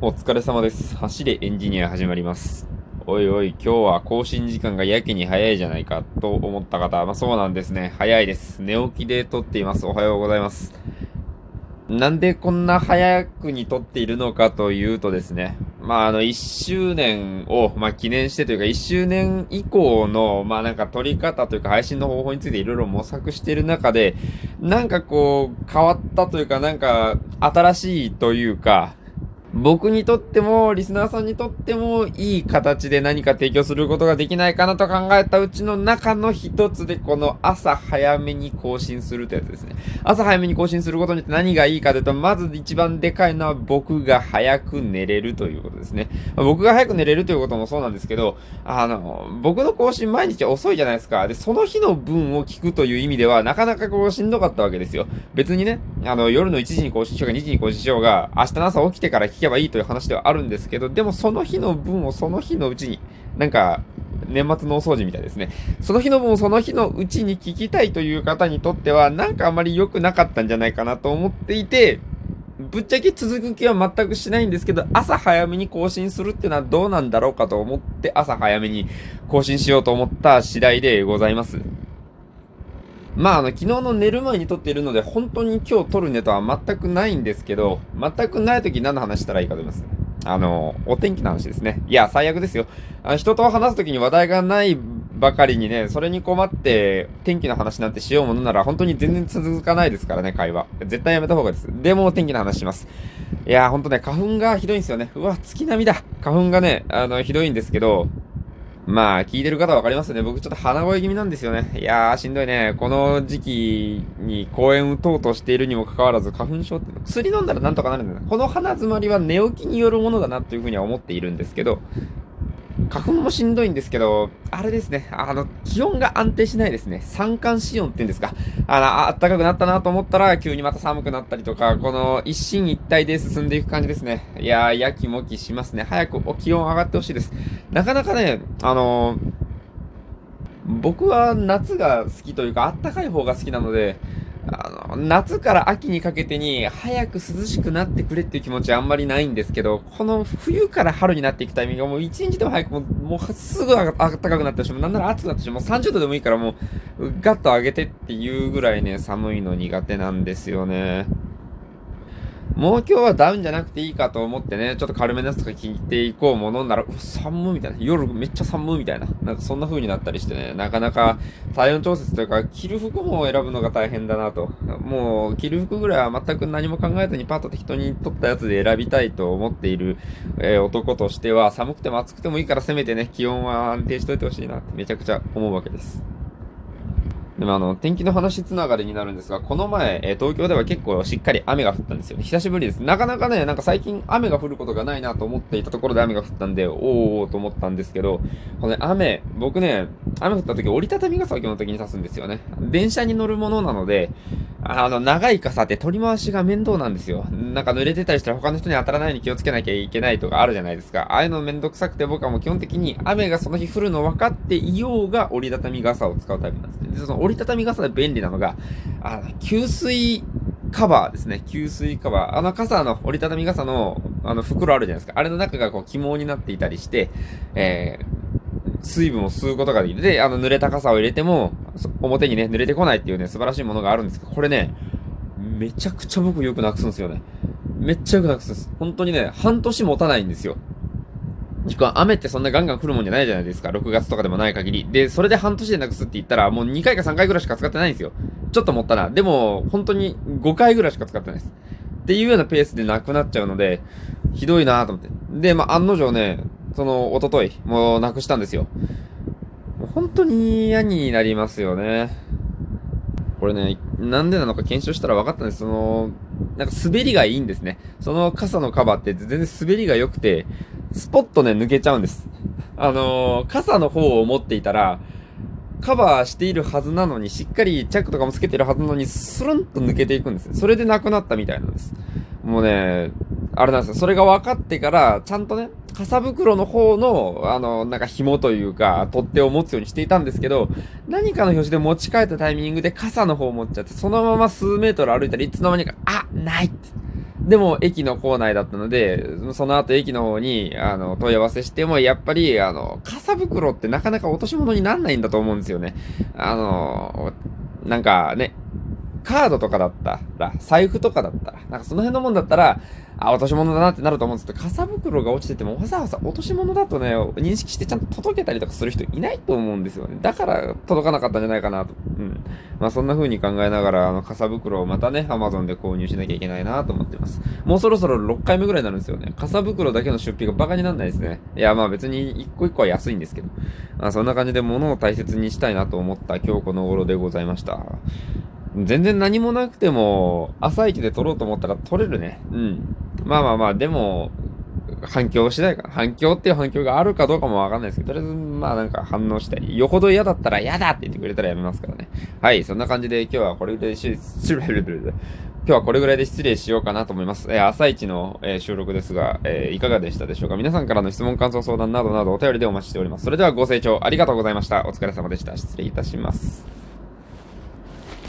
お疲れ様です。走れエンジニア始まります。おいおい、今日は更新時間がやけに早いじゃないかと思った方、まあそうなんですね。早いです。寝起きで撮っています。おはようございます。なんでこんな早くに撮っているのかというとですね、まあ、あの、一周年を、まあ、記念してというか、一周年以降の、まあ、なんか撮り方というか、配信の方法についていろいろ模索している中で、なんかこう、変わったというか、なんか、新しいというか、僕にとっても、リスナーさんにとっても、いい形で何か提供することができないかなと考えたうちの中の一つで、この朝早めに更新するというやつですね。朝早めに更新することによって何がいいかというと、まず一番でかいのは僕が早く寝れるということですね。僕が早く寝れるということもそうなんですけど、あの、僕の更新毎日遅いじゃないですか。で、その日の分を聞くという意味では、なかなかこうしんどかったわけですよ。別にね、あの、夜の1時に更新しようが2時に更新しようが、明日の朝起きてから聞けけばいいという話ではあるんですけど、でもその日の分をその日のうちに、なんか、年末のお掃除みたいですね。その日の分をその日のうちに聞きたいという方にとっては、なんかあまり良くなかったんじゃないかなと思っていて、ぶっちゃけ続く気は全くしないんですけど、朝早めに更新するっていうのはどうなんだろうかと思って、朝早めに更新しようと思った次第でございます。まあ、あの、昨日の寝る前に撮っているので、本当に今日撮るネタは全くないんですけど、全くない時何の話したらいいかと言います？あの、お天気の話ですね。いや、最悪ですよ。あ人と話す時に話題がないばかりにね、それに困って天気の話なんてしようものなら本当に全然続かないですからね、会話。絶対やめた方がいいです。でも天気の話します。いやほんとね、花粉がひどいんですよね。うわ、月並みだ。花粉がね、あの、ひどいんですけど、まあ、聞いてる方わかりますね。僕ちょっと鼻声気味なんですよね。いやー、しんどいね。この時期に公演打とうとしているにもかかわらず、花粉症って薬飲んだらなんとかなるんだよ。この鼻詰まりは寝起きによるものだなというふうには思っているんですけど、花粉もしんどいんですけど、あれですね、あの、気温が安定しないですね。三寒四温って言うんですか。あの、あったかくなったなと思ったら、急にまた寒くなったりとか、この一進一退で進んでいく感じですね。いやー、やきもきしますね。早く気温上がってほしいです。なかなかね、あのー、僕は夏が好きというか、あったかい方が好きなので、夏から秋にかけてに早く涼しくなってくれっていう気持ちはあんまりないんですけど、この冬から春になっていくタイミングがもう一日でも早くもう、もうすぐ暖かくなってほしい。なんなら暑くなってしま。う30度でもいいからもう、ガッと上げてっていうぐらいね、寒いの苦手なんですよね。もう今日はダウンじゃなくていいかと思ってね、ちょっと軽めのやつとか聞いていこうものなら、う寒みたいな。夜めっちゃ寒みたいな。なんかそんな風になったりしてね、なかなか体温調節というか、着る服も選ぶのが大変だなと。もう、着る服ぐらいは全く何も考えずにパッと適当に取ったやつで選びたいと思っている、えー、男としては、寒くても暑くてもいいからせめてね、気温は安定しといてほしいなってめちゃくちゃ思うわけです。でもあの、天気の話つながりになるんですが、この前、えー、東京では結構しっかり雨が降ったんですよね。久しぶりです。なかなかね、なんか最近雨が降ることがないなと思っていたところで雨が降ったんで、おーおーと思ったんですけど、このね、雨、僕ね、雨降った時折りたたみ傘を基本的に刺すんですよね。電車に乗るものなので、あの、長い傘って取り回しが面倒なんですよ。なんか濡れてたりしたら他の人に当たらないように気をつけなきゃいけないとかあるじゃないですか。ああいうのめんどくさくて僕はもう基本的に雨がその日降るの分かっていようが折りたたみ傘を使うタイプなんですね。で、その折りたたみ傘で便利なのが、あの、吸水カバーですね。吸水カバー。あの傘の、折りたたみ傘の、あの袋あるじゃないですか。あれの中がこう、肝になっていたりして、えー、水分を吸うことができる。で、あの、濡れた傘を入れても、表にね、濡れてこないっていうね、素晴らしいものがあるんですけど、これね、めちゃくちゃ僕よくなくすんですよね。めっちゃよくなくすんです。本当にね、半年持たないんですよ。雨ってそんなガンガン降るもんじゃないじゃないですか。6月とかでもない限り。で、それで半年でなくすって言ったら、もう2回か3回ぐらいしか使ってないんですよ。ちょっと持ったな。でも、本当に5回ぐらいしか使ってないです。っていうようなペースでなくなっちゃうので、ひどいなと思って。で、まあ、案の定ね、その、おととい、もうなくしたんですよ。本当に嫌になりますよね。これね、なんでなのか検証したら分かったんです。その、なんか滑りがいいんですね。その傘のカバーって全然滑りが良くて、スポッとね、抜けちゃうんです。あの、傘の方を持っていたら、カバーしているはずなのに、しっかりチャックとかもつけてるはずなのに、スルンと抜けていくんです。それでなくなったみたいなんです。もうね、あれなんですよ。それが分かってから、ちゃんとね、傘袋の方の、あの、なんか紐というか、取っ手を持つようにしていたんですけど、何かの表紙で持ち帰ったタイミングで傘の方を持っちゃって、そのまま数メートル歩いたらいつの間にか、あ、ないって。でも、駅の構内だったので、その後駅の方に、あの、問い合わせしても、やっぱり、あの、傘袋ってなかなか落とし物になんないんだと思うんですよね。あの、なんかね、カードとかだったら、財布とかだったら、なんかその辺のもんだったら、あ、落とし物だなってなると思うんですけど、傘袋が落ちててもわざわざ落とし物だとね、認識してちゃんと届けたりとかする人いないと思うんですよね。だから届かなかったんじゃないかなと。うん。まあそんな風に考えながら、あの、傘袋をまたね、Amazon で購入しなきゃいけないなと思ってます。もうそろそろ6回目ぐらいになるんですよね。傘袋だけの出費がバカになんないですね。いや、まあ別に一個一個は安いんですけど。まあそんな感じで物を大切にしたいなと思った今日この頃でございました。全然何もなくても、朝一で撮ろうと思ったら撮れるね。うん。まあまあまあ、でも、反響次第かな。反響っていう反響があるかどうかもわかんないですけど、とりあえず、まあなんか反応したい。よほど嫌だったら嫌だって言ってくれたらやめますからね。はい、そんな感じで今日はこれぐらいで失礼、今日はこれぐらいで失礼しようかなと思います。えー、朝一の、えー、収録ですが、えー、いかがでしたでしょうか皆さんからの質問、感想、相談などなどお便りでお待ちしております。それではご清聴ありがとうございました。お疲れ様でした。失礼いたします。